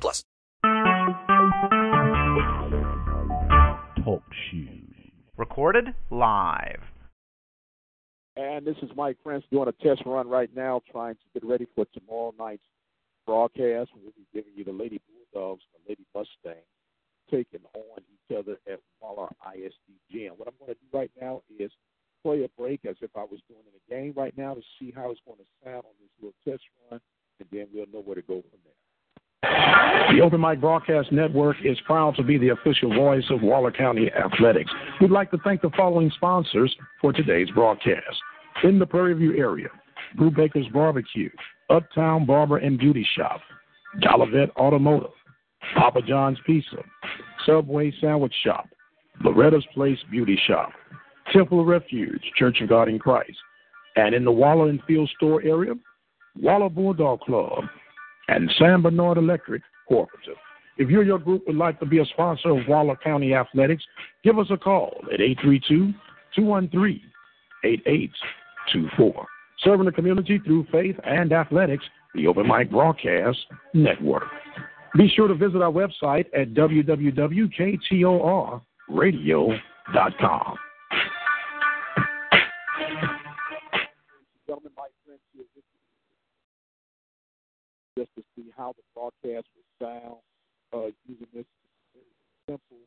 plus. Talk shoes. Recorded live. And this is Mike Prince doing a test run right now, trying to get ready for tomorrow night's broadcast. We'll be giving you the Lady Bulldogs and the Lady Mustang taking on each other at Waller ISD Gym. What I'm going to do right now is play a break as if I was doing in a game right now to see how it's going to sound on this little test run, and then we'll know where to go from there. The Open Mic Broadcast Network is proud to be the official voice of Waller County Athletics. We'd like to thank the following sponsors for today's broadcast. In the Prairie View area, Brubaker's Barbecue, Uptown Barber and Beauty Shop, Jolivet Automotive, Papa John's Pizza, Subway Sandwich Shop, Loretta's Place Beauty Shop, Temple of Refuge, Church of God in Christ, and in the Waller and Field store area, Waller Bulldog Club, and San Bernard Electric Cooperative. If you or your group would like to be a sponsor of Waller County Athletics, give us a call at 832 213 8824. Serving the community through faith and athletics, the Open Mic Broadcast Network. Be sure to visit our website at www.ktorradio.com. just to see how the broadcast will sound uh, using this simple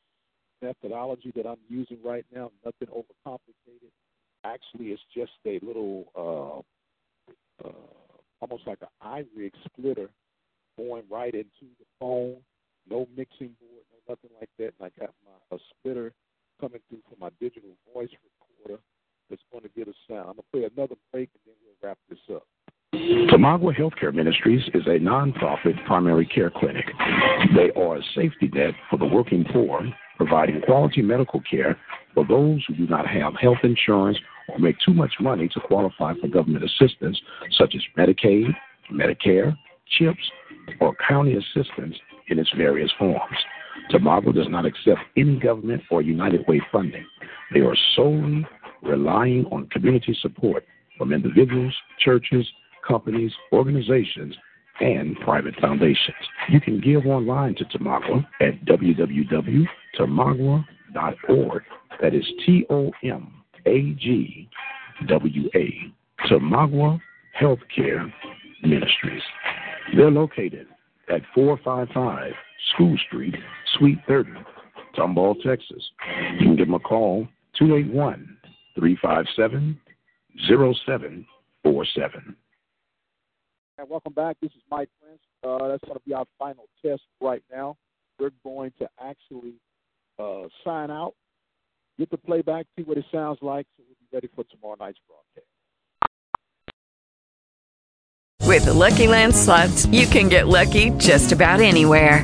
methodology that I'm using right now. Nothing overcomplicated. Actually, it's just a little, uh, uh, almost like an iRig splitter going right into the phone. No mixing board, no nothing like that. And I got my a splitter coming through from my digital voice recorder that's going to get a sound. I'm gonna play another break and Tomagwa Healthcare Ministries is a nonprofit primary care clinic. They are a safety net for the working poor, providing quality medical care for those who do not have health insurance or make too much money to qualify for government assistance, such as Medicaid, Medicare, CHIPS, or county assistance in its various forms. Tomagwa does not accept any government or United Way funding. They are solely relying on community support from individuals, churches, companies, organizations, and private foundations. You can give online to Tomagwa at www.tomagwa.org. That is T O M A G W A. Tomagwa Healthcare Ministries. They're located at 455 School Street, Suite 30, Tomball, Texas. You can give them a call 281 357 0747. And welcome back. This is Mike Prince. Uh, that's going to be our final test right now. We're going to actually uh, sign out, get the playback, see what it sounds like, so we'll be ready for tomorrow night's broadcast. With the Lucky Land slots, you can get lucky just about anywhere.